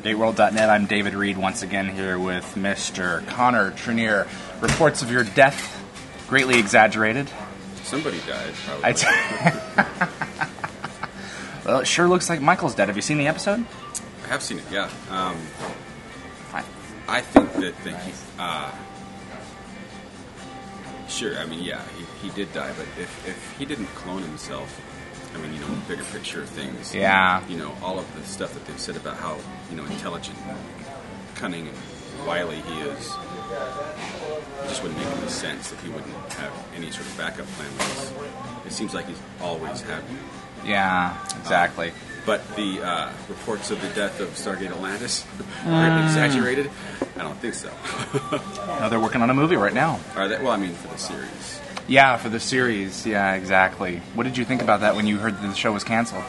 For I'm David Reed once again here with Mr. Connor Trinneer. Reports of your death greatly exaggerated. Somebody died, probably. I t- well, it sure looks like Michael's dead. Have you seen the episode? I have seen it, yeah. Um, Fine. I think that, that he, uh, sure, I mean, yeah, he, he did die, but if, if he didn't clone himself, I mean, you know, bigger picture of things. Yeah. You know, all of the stuff that they've said about how, you know, intelligent, cunning, and wily he is, it just wouldn't make any sense that he wouldn't have any sort of backup plan. It seems like he's always had. Yeah, exactly. But the uh, reports of the death of Stargate Atlantis are exaggerated. I don't think so. no, they're working on a movie right now. Are they? Well, I mean, for the series. Yeah, for the series. Yeah, exactly. What did you think about that when you heard that the show was canceled?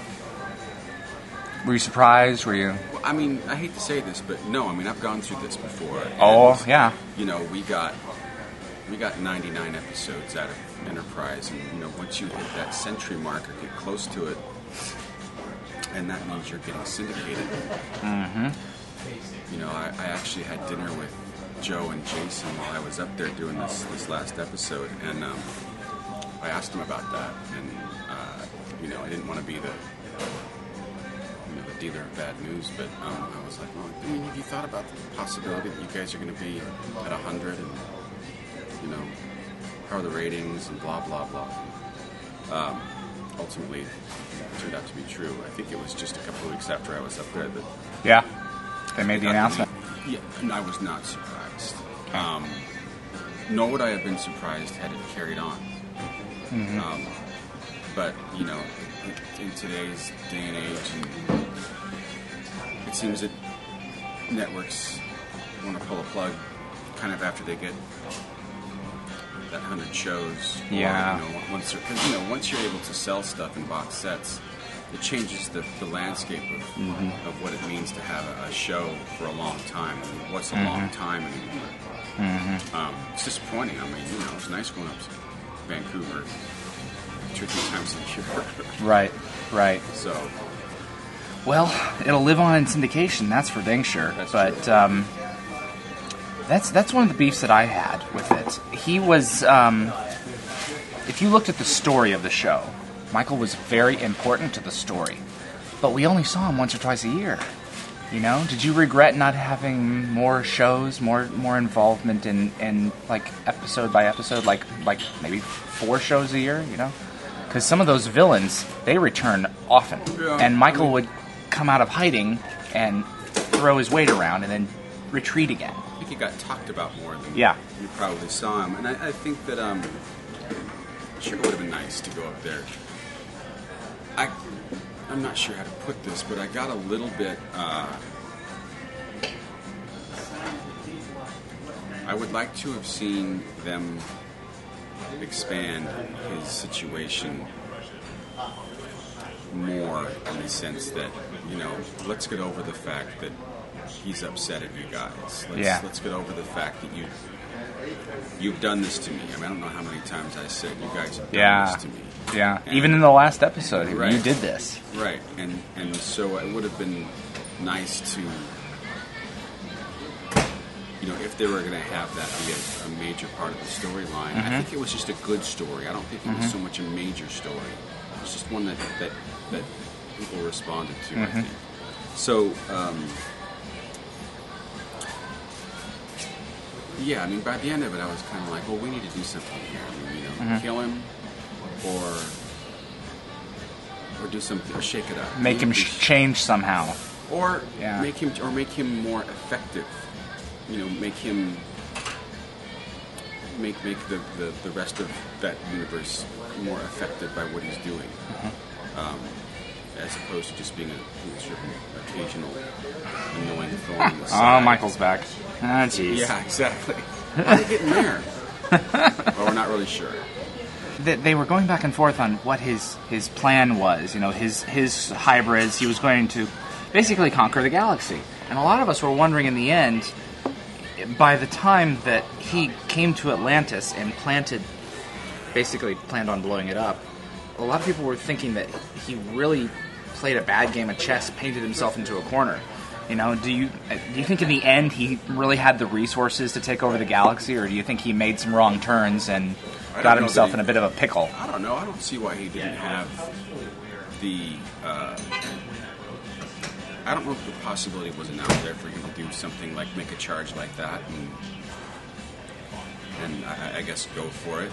Were you surprised? Were you? Well, I mean, I hate to say this, but no. I mean, I've gone through this before. Oh, And, yeah. You know, we got we got 99 episodes out of Enterprise, and you know, once you hit that century mark or get close to it, and that means you're getting syndicated. Mm-hmm. You know, I, I actually had dinner with Joe and Jason while I was up there doing this this last episode, and um, I asked them about that, and uh, you know, I didn't want to be the you know the dealer of bad news, but um, I was like, well, I mean, have you thought about the possibility that you guys are going to be at hundred, and you know, how are the ratings and blah blah blah. Um, ultimately, it turned out to be true. I think it was just a couple of weeks after I was up there that Yeah. They made the announcement. yeah, and I was not surprised. Um, nor would I have been surprised had it carried on. Mm-hmm. Um, but you know, in, today's day and age, and it seems that networks want to pull a plug kind of after they get that hundred shows. or, Yeah. you know, once because you know once you're able to sell stuff in box sets, it changes the, the landscape of, Mm-hmm. of what it means to have a, a show for a long time. I mean, what's a Mm-hmm. long time anymore? Um, it's disappointing. I mean, you know, it's nice going up to Vancouver two or three times a year. Right. Right. so, Well, it'll live on in syndication. That's for dang sure. That's but um, that's that's one of the beefs that I had with it. He was. Um, if you looked at the story of the show, Michael was very important to the story, but we only saw him once or twice a year. You know, did you regret not having more shows, more more involvement in, in like episode by episode, like like maybe four shows a year? You know, because some of those villains they return often, Yeah, and Michael would come out of hiding and throw his weight around and then retreat again. I think he got talked about more than Yeah. you probably saw him. And I, I think that, um, sure, it would have been nice to go up there. I, I'm not sure how to put this, but I got a little bit. Uh, I would like to have seen them expand his situation more in the sense that, you know, let's get over the fact that he's upset at you guys. Let's, Yeah. let's get over the fact that you you've done this to me. I mean, I don't know how many times I said you guys have done Yeah. this to me. Yeah, And- even in the last episode, you did this. Right, and and so it would have been nice to, you know, if they were going to have that be a, a major part of the storyline. Mm-hmm. I think it was just a good story. I don't think it was so much a major story. It was just one that that, that people responded to. Mm-hmm. I think. So. Um, yeah, I mean, by the end of it, I was kind of like, well, we need to do something here. I mean, you know, Mm-hmm. kill him, or or do something, or shake it up. Make him sh- change somehow. or Yeah. make him or make him more effective. You know, make him make make the, the, the rest of that universe more effective by what he's doing, Mm-hmm. um, as opposed to just being a sort of occasional annoying thorn in the Oh. Michael's back. Ah, jeez. Yeah, exactly. How are they getting there? well, we're not really sure. They, they were going back and forth on what his his plan was. You know, his his hybrids. He was going to basically conquer the galaxy, and a lot of us were wondering in the end. By the time that he came to Atlantis and planted, basically planned on blowing it up, a lot of people were thinking that he really played a bad game of chess, painted himself into a corner. You know, do you uh, do you think in the end he really had the resources to take over the galaxy, or do you think he made some wrong turns and got himself he- in a bit of a pickle? I don't know. I don't see why he didn't have the. Uh, I don't know if the possibility wasn't out there for him to do something like make a charge like that and and I, I guess go for it.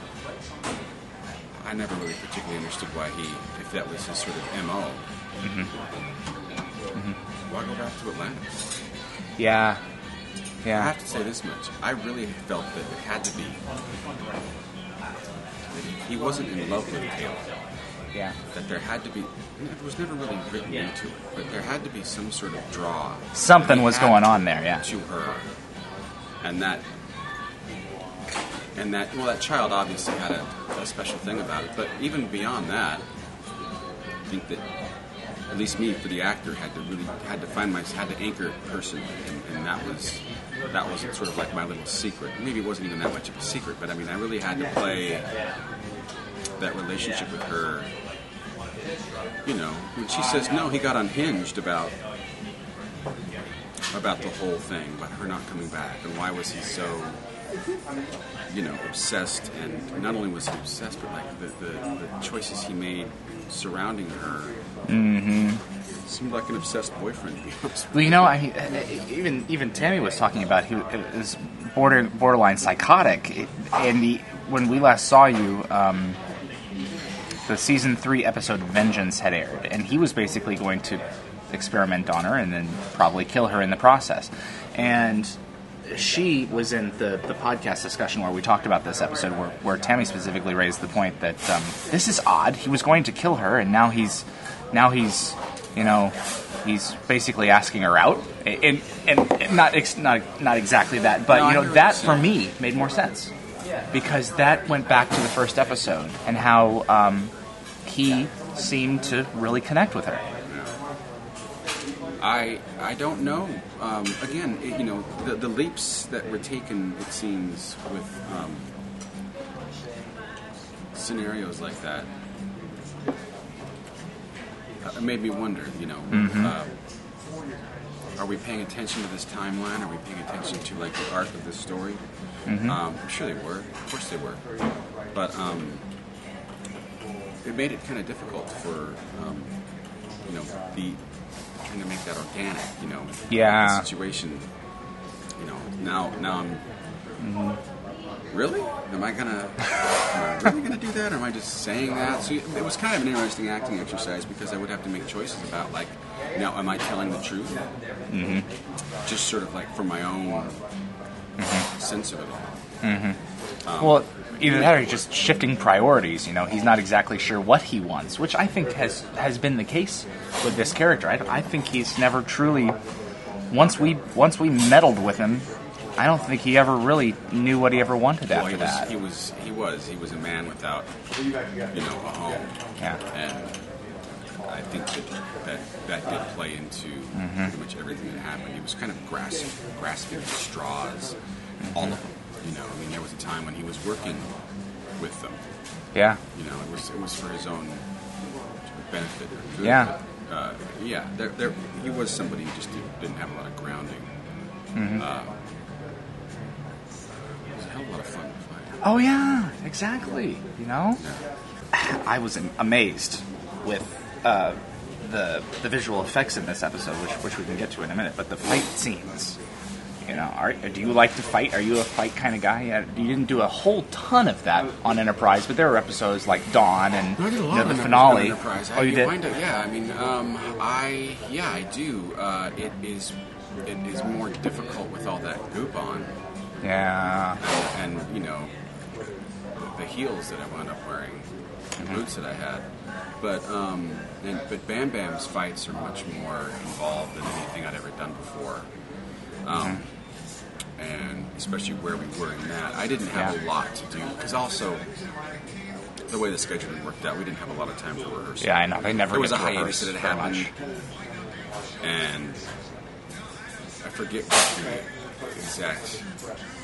I never really particularly understood why he, if that was his sort of mo. Why go back to Atlanta? Yeah, yeah. I have to say this much. I really felt that it had to be. He wasn't in love with Teyla. yeah. That there had to be. It was never really written into it, but there had to be some sort of draw Something was going on there. Yeah, to her, and that. And that, well, that child obviously had a, a special thing about it, but even beyond that, I think that at least me for the actor had to really had to find my had to anchor person and, and that was that was sort of like my little secret. Maybe it wasn't even that much of a secret but i mean i really had to play that relationship with her you know when she says no he got unhinged about about the whole thing about her not coming back and why was he so you know obsessed and not only was he obsessed but like the, the, the choices he made surrounding her Seemed like an obsessed boyfriend, to be honest. Well, you know, I even even Tammy was talking about he was border borderline psychotic. And the when we last saw you, um, the season three episode "Vengeance" had aired, and he was basically going to experiment on her and then probably kill her in the process. And she was in the, the podcast discussion where we talked about this episode, where, where Tammy specifically raised the point that um, this is odd. He was going to kill her, and now he's now he's you know he's basically asking her out, and and not ex- not not exactly that, but you know that for me made more sense because that went back to the first episode and how um, he seemed to really connect with her. I I don't know. Um, again, it, you know, the, the leaps that were taken, it seems, with um, scenarios like that, uh, made me wonder. You know, uh, are we paying attention to this timeline? Are we paying attention to like the arc of this story? Um, I'm sure they were. Of course they were. But um, it made it kind of difficult for um, you know the to make that organic. You know, Yeah. the situation. You know, now now I'm. Mm-hmm. Really? Am I gonna? Am I really gonna do that, or am I just saying that? So it was kind of an interesting acting exercise because I would have to make choices about like, know, am I telling the truth? Mm-hmm. Just sort of like for my own mm-hmm. sense of it all. Mm-hmm. Well, either that or he's just shifting priorities. You know, he's not exactly sure what he wants, which I think has has been the case with this character. I, I think he's never truly once we once we meddled with him. I don't think he ever really knew what he ever wanted Well, after he was, that. he was he was he was a man without you know a home. Yeah. and I think that that, that did play into Mm-hmm. pretty much everything that happened. He was kind of grasping, grasping straws, all of them. You know, I mean, there was a time when he was working with them. yeah, You know, it was it was for his own benefit. Or good, Yeah. but, uh, yeah. There, there, he was somebody who just did, didn't have a lot of grounding. Mm-hmm. Uh, it was a hell of a lot of fun. Oh yeah, exactly. You know, Yeah. I was am- amazed with uh, the the visual effects in this episode, which which we can get to in a minute. But the fight scenes, you know, are, do you like to fight? Are you a fight kind of guy? Yeah, You didn't do a whole ton of that on Enterprise, but there were episodes like Dawn and I did a you know, the Enterprise- finale. Enterprise. Oh, you I, did. Up, yeah, I mean, um, I yeah, I do. Uh, it is it is more difficult with all that goop on, Yeah, and, and you know, the, the heels that I wound up wearing, the boots that I had. But um, and, but Bam Bam's fights are much more involved than anything I'd ever done before. Um, and especially where we were in that, I didn't have Yeah. a lot to do because also the way the scheduling worked out, we didn't have a lot of time for rehearsal. yeah, I know. They never. There was a hiatus that had happened, and I forget what the exact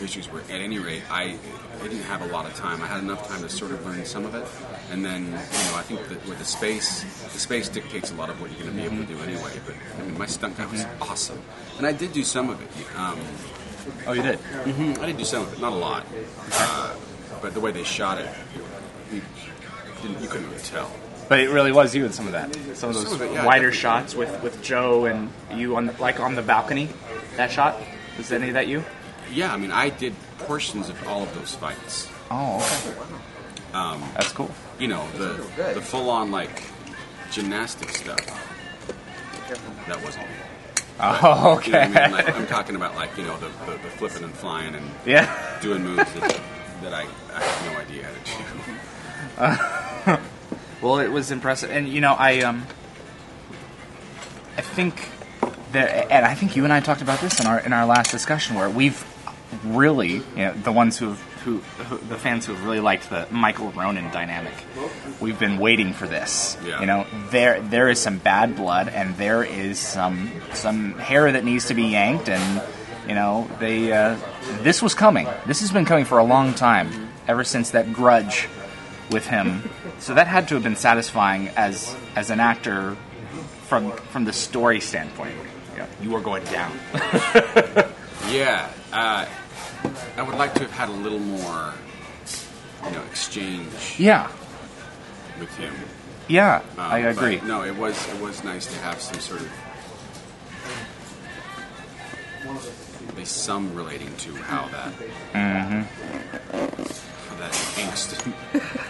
issues were. At any rate, I, I didn't have a lot of time. I had enough time to sort of learn some of it, and then you know I think that with the space, the space dictates a lot of what you're going to be able to do anyway. But I mean, my stunt guy was awesome, and I did do some of it. Um, Oh, you did. I did do some of it, not a lot, uh, but the way they shot it, you, didn't, you couldn't really tell. But it really was you in some of that. Some of those Some of it, yeah, wider shots with, with Joe and you on the, like on the balcony. That shot was any of that you? Yeah, I mean, I did portions of all of those fights. Oh, okay. That's cool. You know, the the full on like gymnastic stuff. That wasn't me. Oh, You know okay. I mean? Like, I'm talking about like you know the, the, the flipping and flying and yeah. doing moves that, that I, I have no idea how to do. Well, it was impressive, and you know, I um, I think that, and I think you and I talked about this in our in our last discussion, where we've really, you know, the ones who have who, who the fans who have really liked the Michael Ronon dynamic, we've been waiting for this. Yeah. You know, there there is some bad blood, and there is some some hair that needs to be yanked, and you know, they uh, this was coming. This has been coming for a long time, ever since that grudge with him. So that had to have been satisfying as as an actor from from the story standpoint. Yeah, you are going down. Yeah, uh, I would like to have had a little more, you know, exchange yeah, with him. yeah, Um, I but agree. no, it was it was nice to have some sort of at least some relating to how that how that angst.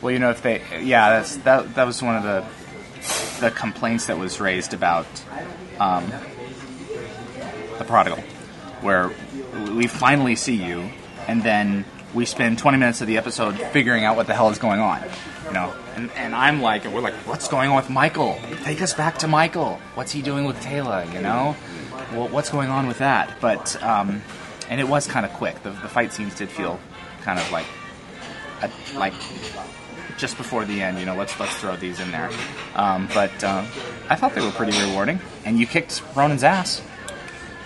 Well, you know, if they, yeah, that's that. That was one of the the complaints that was raised about um, the prodigal, where we finally see you, and then we spend 20 minutes of the episode figuring out what the hell is going on. You know, and, and I'm like, and we're like, what's going on with Michael? Take us back to Michael. What's he doing with Teyla? You know, well, what's going on with that? But um, and it was kind of quick. The, the fight scenes did feel kind of like a, like just before the end, you know, let's let's throw these in there. Um, but um, I thought they were pretty rewarding, and you kicked Ronon's ass.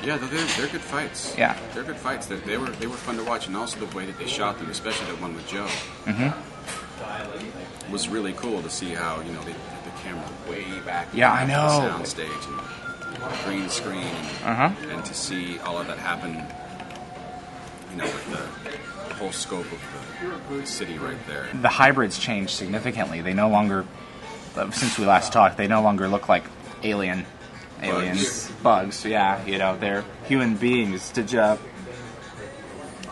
Yeah, they're, they're good fights. Yeah. they're good fights. They, they were they were fun to watch, and also the way that they shot them, especially the one with Joe, mm-hmm. was really cool to see how you know they had the camera way back. Yeah, I know. The sound stage and green screen, and, Uh-huh. and to see all of that happen, you know, with the, the whole scope of the, city right there. The hybrids changed significantly. They no longer, since we last talked, they no longer look like alien aliens, bugs. Yeah, you know, they're human beings. Did you?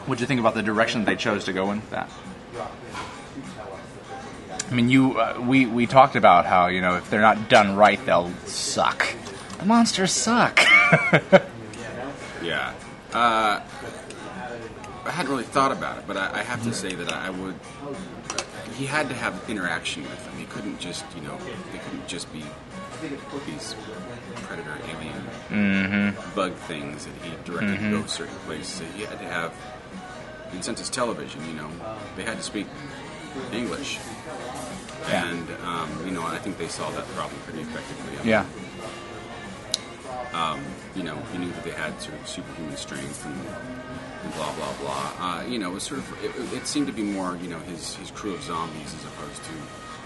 What'd you think about the direction they chose to go in with that? I mean, you uh, we we talked about how you know if they're not done right, they'll suck. The monsters suck. Yeah. Uh, I hadn't really thought about it, but I, I have to say that I would. He had to have interaction with them. He couldn't just, you know, they couldn't just be these predator alien bug things that he directed to go certain places. He had to have. And since it's television, you know, they had to speak English. Yeah. And, um, you know, I think they solved that problem pretty effectively. I mean, yeah. you know, he knew that they had sort of superhuman strength and, and blah blah blah. Uh, you know, it was sort of it, it seemed to be more you know his his crew of zombies as opposed to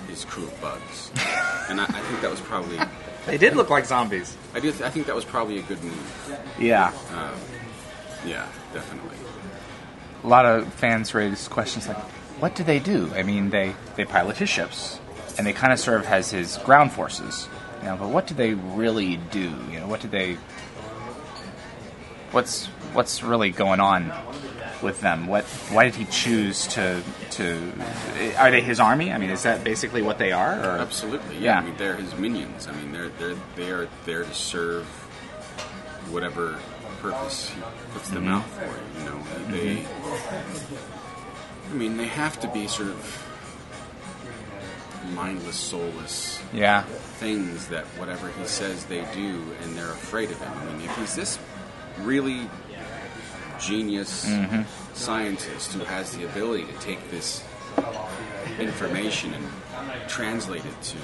his crew of bugs. and I, I think that was probably They did look like zombies. I do I think that was probably a good move. Yeah. Um, yeah, definitely. a lot of fans raise questions like, what do they do? I mean, they, they pilot his ships, and they kind of serve as his ground forces. You know, but what do they really do? You know, what do they? What's what's really going on with them? What? Why did he choose to to? Are they his army? I mean, is that basically what they are? Or? Absolutely, yeah. Yeah. I mean, they're his minions. I mean, they're they're they are there to serve whatever purpose he puts them mm-hmm. out for. You know, mm-hmm. they. I mean, they have to be sort of mindless, soulless Yeah. things that whatever he says they do, and they're afraid of him. I mean, if he's this really genius mm-hmm. scientist who has the ability to take this information and translate it to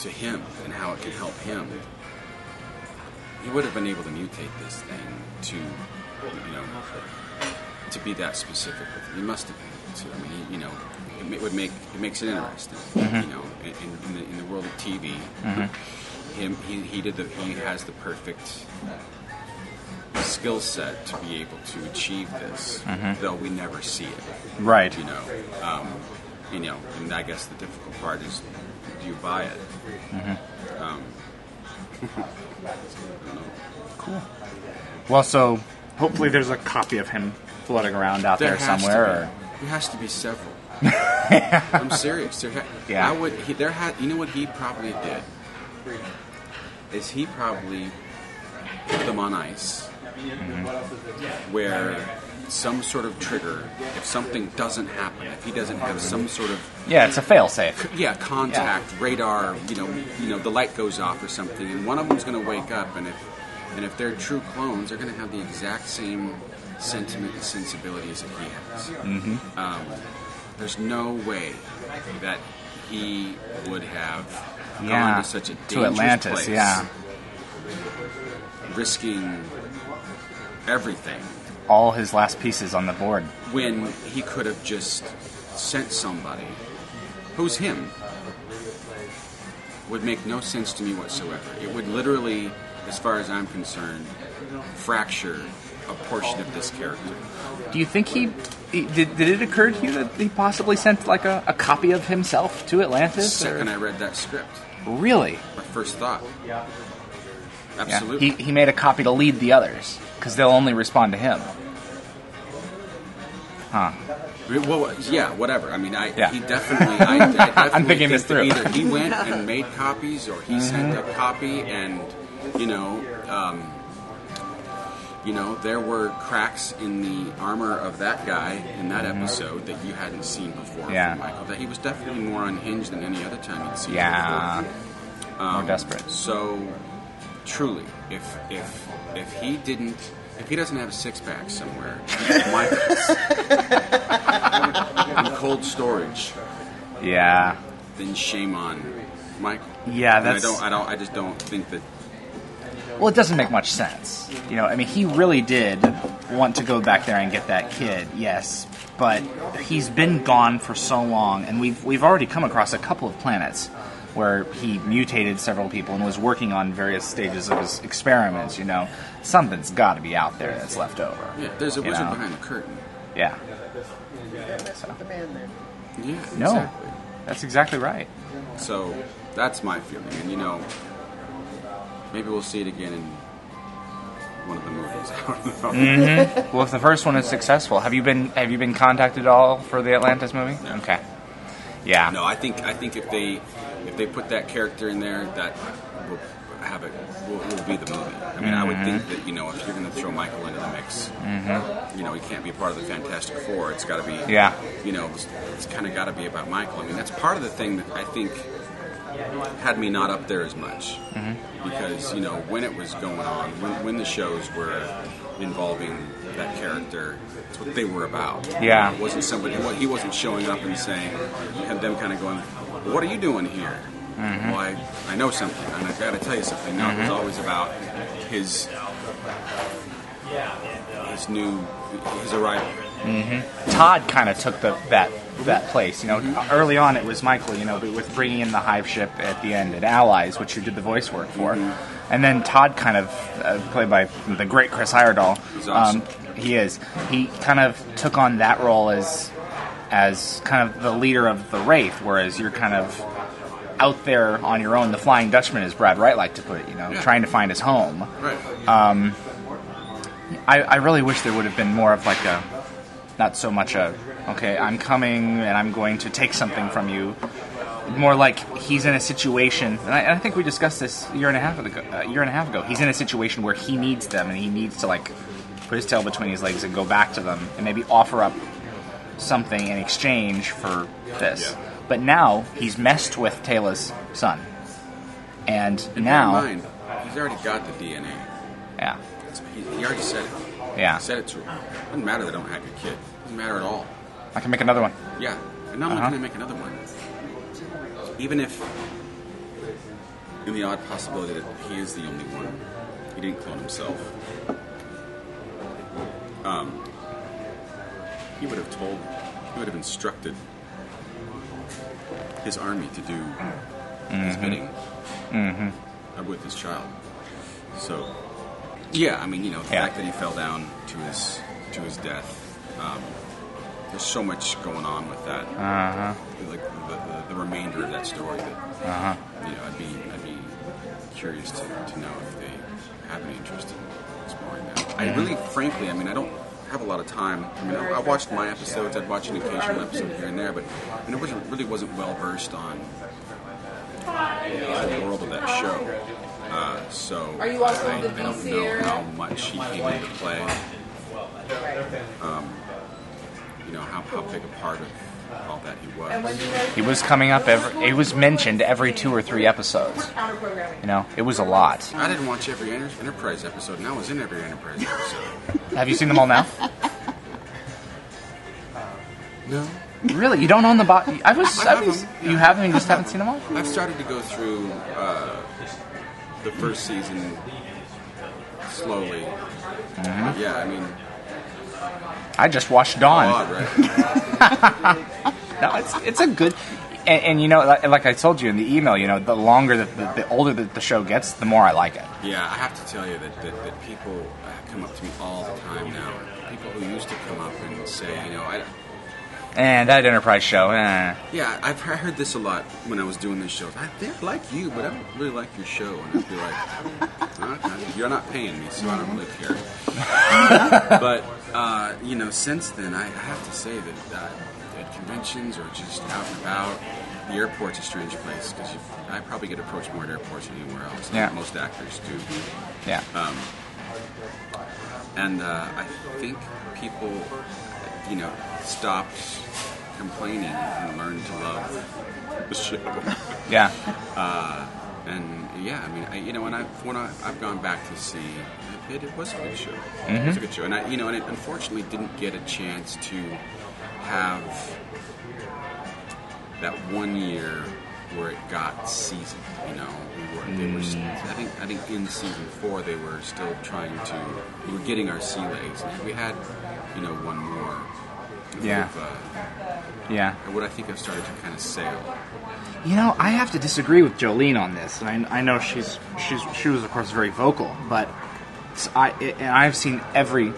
to him and how it can help him, he would have been able to mutate this thing to, you know, to be that specific. With it. He must have been able to. I mean, he, you know, it would make it makes it interesting. Mm-hmm. You know, in, in, the, in the world of TV, mm-hmm. him he, he did the he has the perfect skill set to be able to achieve this, though we never see it. Right. You know, um, you know, and I guess the difficult part is, do you buy it? Um, don't know. Cool. Well, so hopefully there's a copy of him floating around out there, has somewhere. There has to be several. I'm serious. There ha- Yeah. I would. He, there had. You know what he probably did? Is he probably put them on ice, where some sort of trigger, if something doesn't happen, if he doesn't have some sort of yeah, it's a failsafe. yeah contact radar, you know, you know, the light goes off or something, and one of them's going to wake up, and if and if they're true clones, they're going to have the exact same sentiment and sensibilities that he has. Mm-hmm. Um, there's no way that he would have Yeah, gone to such a dangerous to Atlantis, place, yeah. risking everything All his last pieces on the board. when he could have just sent somebody who's him would make no sense to me whatsoever. It would literally, as far as I'm concerned, fracture a portion of this character. Do you think he, did? Did it occur to you that he possibly sent like a, a copy of himself to The Atlantis? or- I read that script, Really? my first thought. Yeah. Absolutely. He, he made a copy to lead the others because they'll only respond to him. Huh. Well, yeah, whatever. I mean, I Yeah. he definitely. I, I definitely I'm thinking think this through. Either he went and made copies, or he sent a mm-hmm. copy, and you know, um, you know, there were cracks in the armor of that guy in that mm-hmm. episode that you hadn't seen before. Yeah. from Michael. That he was definitely more unhinged than any other time you'd seen. him Yeah. before. More um, desperate. So, truly, if if if he didn't, if he doesn't have a six pack somewhere, Michael's in cold storage, Yeah. then shame on Michael. Yeah, And that's- I don't. I don't. I just don't think that. Well, it doesn't make much sense. You know, I mean, he really did want to go back there and get that kid, yes, but he's been gone for so long, and we've we've already come across a couple of planets where he mutated several people and was working on various stages of his experiments. You know, something's got to be out there that's left over. Yeah, there's a wizard know. behind the curtain. Yeah. The man there. Yeah. No, Exactly. that's exactly right. So that's my feeling, and you know, maybe we'll see it again in one of the movies. I don't know. Mm-hmm. Well, if the first one is successful, have you been have you been contacted at all for the Atlantis movie? No. Okay. Yeah. No, I think I think if they if they put that character in there, that will have it will, will be the movie. I mean, I would think mm-hmm. that you know if you're going to throw Michael into the mix, mm-hmm. you know, he can't be a part of the Fantastic Four. It's got to be, Yeah. you know, it's, it's kind of got to be about Michael. I mean, that's part of the thing that I think had me not up there as much mm-hmm. because you know when it was going on, when, when the shows were involving that character, it's what they were about. Yeah. it wasn't somebody. He wasn't showing up and saying, and them kind of going, "What are you doing here?" Mm-hmm. Well, I, I know something, and I've got to tell you something. No, it was mm-hmm. always about his his new his arrival. Mm-hmm. Todd kind of took the that that place. You know, early on it was Michael. You know, with bringing in the hive ship at the end and Allies, which you did the voice work for, and then Todd kind of uh, played by the great Chris Heyerdahl. Awesome. Um, he is. He kind of took on that role as as kind of the leader of the Wraith, whereas you're kind of out there on your own. The Flying Dutchman, as Brad Wright liked to put it. You know, Yeah. trying to find his home. Right. Um, I, I really wish there would have been more of like a, not so much a, okay, I'm coming and I'm going to take something from you. More like he's in a situation, and I, and I think we discussed this year and a half ago. A year and a half ago, he's in a situation where he needs them, and he needs to like put his tail between his legs and go back to them, and maybe offer up something in exchange for this. Yeah. But now he's messed with Teyla's son, and Bear now, in mind, he's already got the DNA. yeah, It's- He, he already said it. yeah, He said it to him. Doesn't matter that I don't have your kid. Doesn't matter at all. I can make another one. Yeah. And not only Uh-huh. can I make another one, even if, in the odd possibility that he is the only one, He didn't clone himself. Um, he would have told, he would have instructed his army to do his bidding uh, with his child. So, yeah, I mean, you know, the Yeah. fact that he fell down to his to his death. Um, there's so much going on with that. Uh huh. Like the, the, the remainder of that story. That Uh huh. you know, I'd be I'd be curious to, to know if they have any interest in exploring that. I really, frankly, I mean, I don't have a lot of time. I mean, I, I watched my episodes. I'd watch an occasional episode here and there, but I mean, I wasn't really wasn't well versed on the world of that show. Uh, so Are you also I, the I don't know how much he came into play. Right. You know how, how big a part of all that he was. And when you guys He was coming up every. It was mentioned every two or three episodes. You know, it was a lot. I didn't watch every Enter- Enterprise episode, and I was in every Enterprise episode. Have you seen them all now? no. Really? You don't own the box? I was. I I have was them. you have them. You just haven't seen them all. I've started to go through uh, the first season slowly. Mm-hmm. Yeah, I mean, I just watched Dawn. odd, right? No, it's it's a good. And, and you know, like, I told you in the email, you know, the longer that the, the older that the show gets, the more I like it. yeah, I have to tell you that, that, that people uh, come up to me all the time now. People who used to come up and say, you know, I, And that Enterprise show, eh. yeah, I've heard this a lot when I was doing these shows. I they like you, but I don't really like your show. And I'd be like, okay, you're not paying me, so I don't really care. but uh, you know, since then, I have to say that uh, at conventions or just out and about, the airport's a strange place because I probably get approached more at airports than anywhere else. Yeah. most actors do. yeah, And uh, I think people, you know, stopped complaining and learned to love the show. yeah, uh, And yeah, I mean, I, you know, when I when I, I've gone back to see it, it was a good show. It was a mm-hmm. good show, and I, you know, and it unfortunately didn't get a chance to have that one year where it got seasoned. You know, we were they were. Mm. I think I think in season four they were still trying to. We were getting our sea legs, and we had, you know, one more. It Yeah. have, Uh, yeah. it would I think I've started to kind of sail. You know, I have to disagree with Jolene on this, and I, I know she's she's she was of course very vocal, but I and I've seen every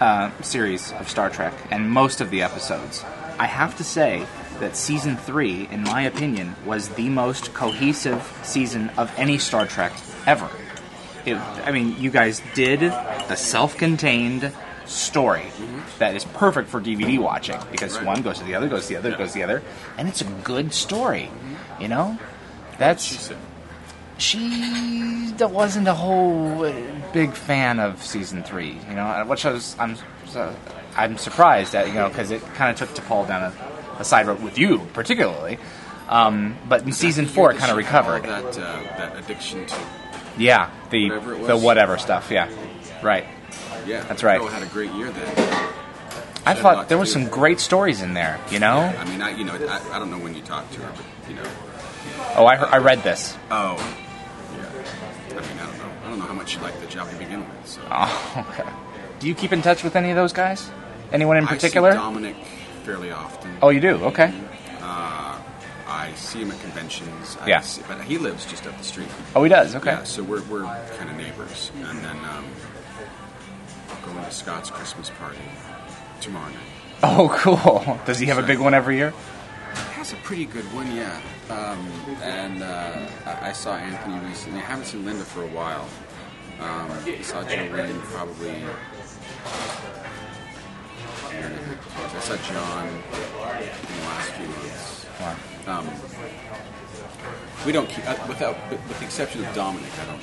uh, series of Star Trek and most of the episodes. I have to say that season three, in my opinion, was the most cohesive season of any Star Trek ever. It, I mean, you guys did a self-contained story that is perfect for DVD watching because Right. one goes to the other, goes to the other, Yeah. goes to the other, and it's a good story. You know, that's she wasn't a whole uh, big fan of season three. You know, which I was I'm I'm surprised at you know because it kind of took T'Pol down a, a side road with you particularly. Um, but in season four, it kind of She had all recovered. That uh, that addiction to Yeah, the Whatever the whatever stuff. Yeah, right. Yeah. That's right. Joe had a great year then. I thought there was do. some great stories in there. You know. I mean, I you know I, I don't know when you talked to her, but you know, Oh, I heard, I read this. oh yeah. I mean, I don't know. I don't know how much you like the job to begin with. So. Oh, okay. Do you keep in touch with any of those guys? Anyone in I see particular? Dominic fairly often. Oh, you do. Okay. Uh, I see him at conventions. I Yeah. see- but he lives just up the street. Oh, he does. Okay. Yeah, so we're, we're kind of neighbors. And then um, to Scott's Christmas party tomorrow night. Oh, cool. Does he have a big one every year? Has a pretty good one, yeah. Um, and uh, I I saw Anthony recently. I haven't seen Linda for a while. Um, I saw Jolene probably. I saw John in the last few months. Wow. Um, we don't keep, uh, without, with the exception of Dominic, I don't,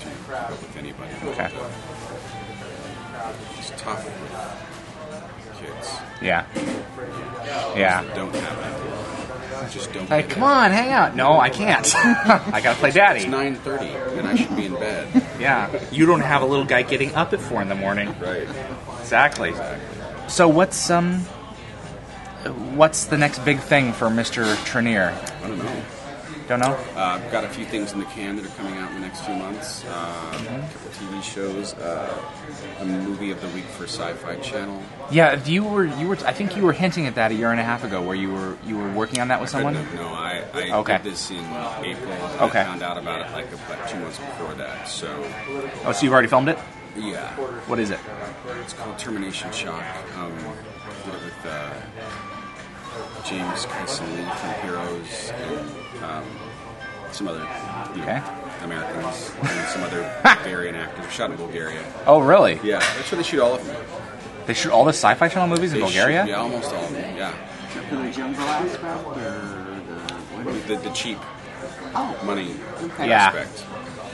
keep up with anybody. Okay. It's tough with kids. Yeah. Yeah. that Don't have that. Just don't. Get come it. on, hang out. No, I can't. I gotta play daddy. It's 9:30, and I should be in bed. Yeah. You don't have a little guy getting up at four in the morning. Right. Exactly. So what's um, what's the next big thing for Mister Trinneer? I don't know. Don't know. Uh, I've got a few things in the can that are coming out in the next few months. Uh. A couple TV shows, uh, a movie of the week for Sci-Fi Channel. Yeah, you were you were. I think you were hinting at that a year and a half ago, where you were you were working on that with someone. Have- No, I, I Okay. did this in April. and Okay. I found out about it like about two months before that. So, Oh, so you've already filmed it? yeah, What is it? it's called Termination Shock. Um, did it with uh, James Kyson Lee from Heroes and um, some other you know, Okay. Americans and some other Bulgarian actors. Shot in Bulgaria. Oh, really? Yeah, that's where they shoot all of them. They shoot all the Sci-Fi Channel movies in They Bulgaria. Shoot, yeah, almost all of them. Yeah, the jungle aspect, or the what is the, the cheap Oh, money okay. Yeah. aspect.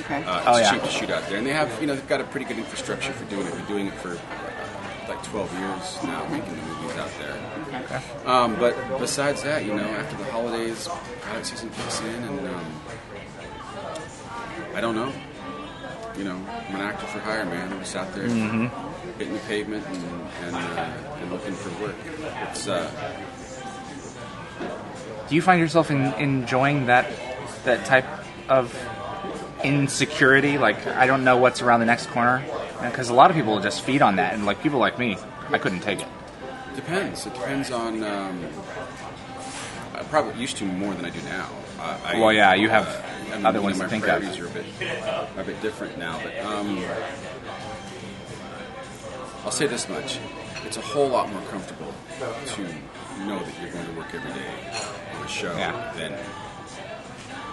Okay. Uh, it's Oh, yeah. cheap to shoot out there, and they have you know they've got a pretty good infrastructure for doing it. Been doing it for like 12 years now, making the movies out there. okay. Um, but besides that, you know, after the holidays, pilot season kicks in, and um, I don't know. You know, I'm an actor for hire, man. I'm just out there hitting the pavement and and, uh, and looking for work. It's uh, Do you find yourself in, enjoying that that type of insecurity? Like, I don't know what's around the next corner, because a lot of people just feed on that, and like people like me, I couldn't take it. Depends. It depends on. Um, I probably used to more than I do now. Uh, I, Well, yeah, you have I mean, other ones to think of. are a bit, a bit different now. But um, I'll say this much: it's a whole lot more comfortable to know that you're going to work every day on a show Yeah. than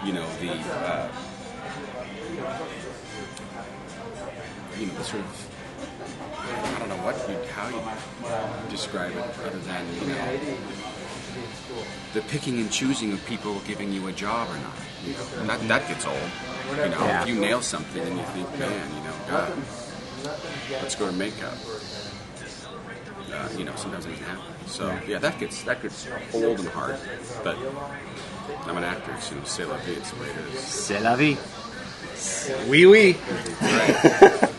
you know the. Uh, you know, sort of I don't know what you, how you describe it other than you know the picking and choosing of people giving you a job or not. You know, and that that gets old. You know, Yeah. if you nail something and you think, man, you know, God, let's go to makeup. Uh, you know, sometimes it doesn't happen. So yeah, that gets that gets old and hard. But I'm an actor, so you know, say la vie, it's the way it is. C'est la vie. Oui, oui. Right.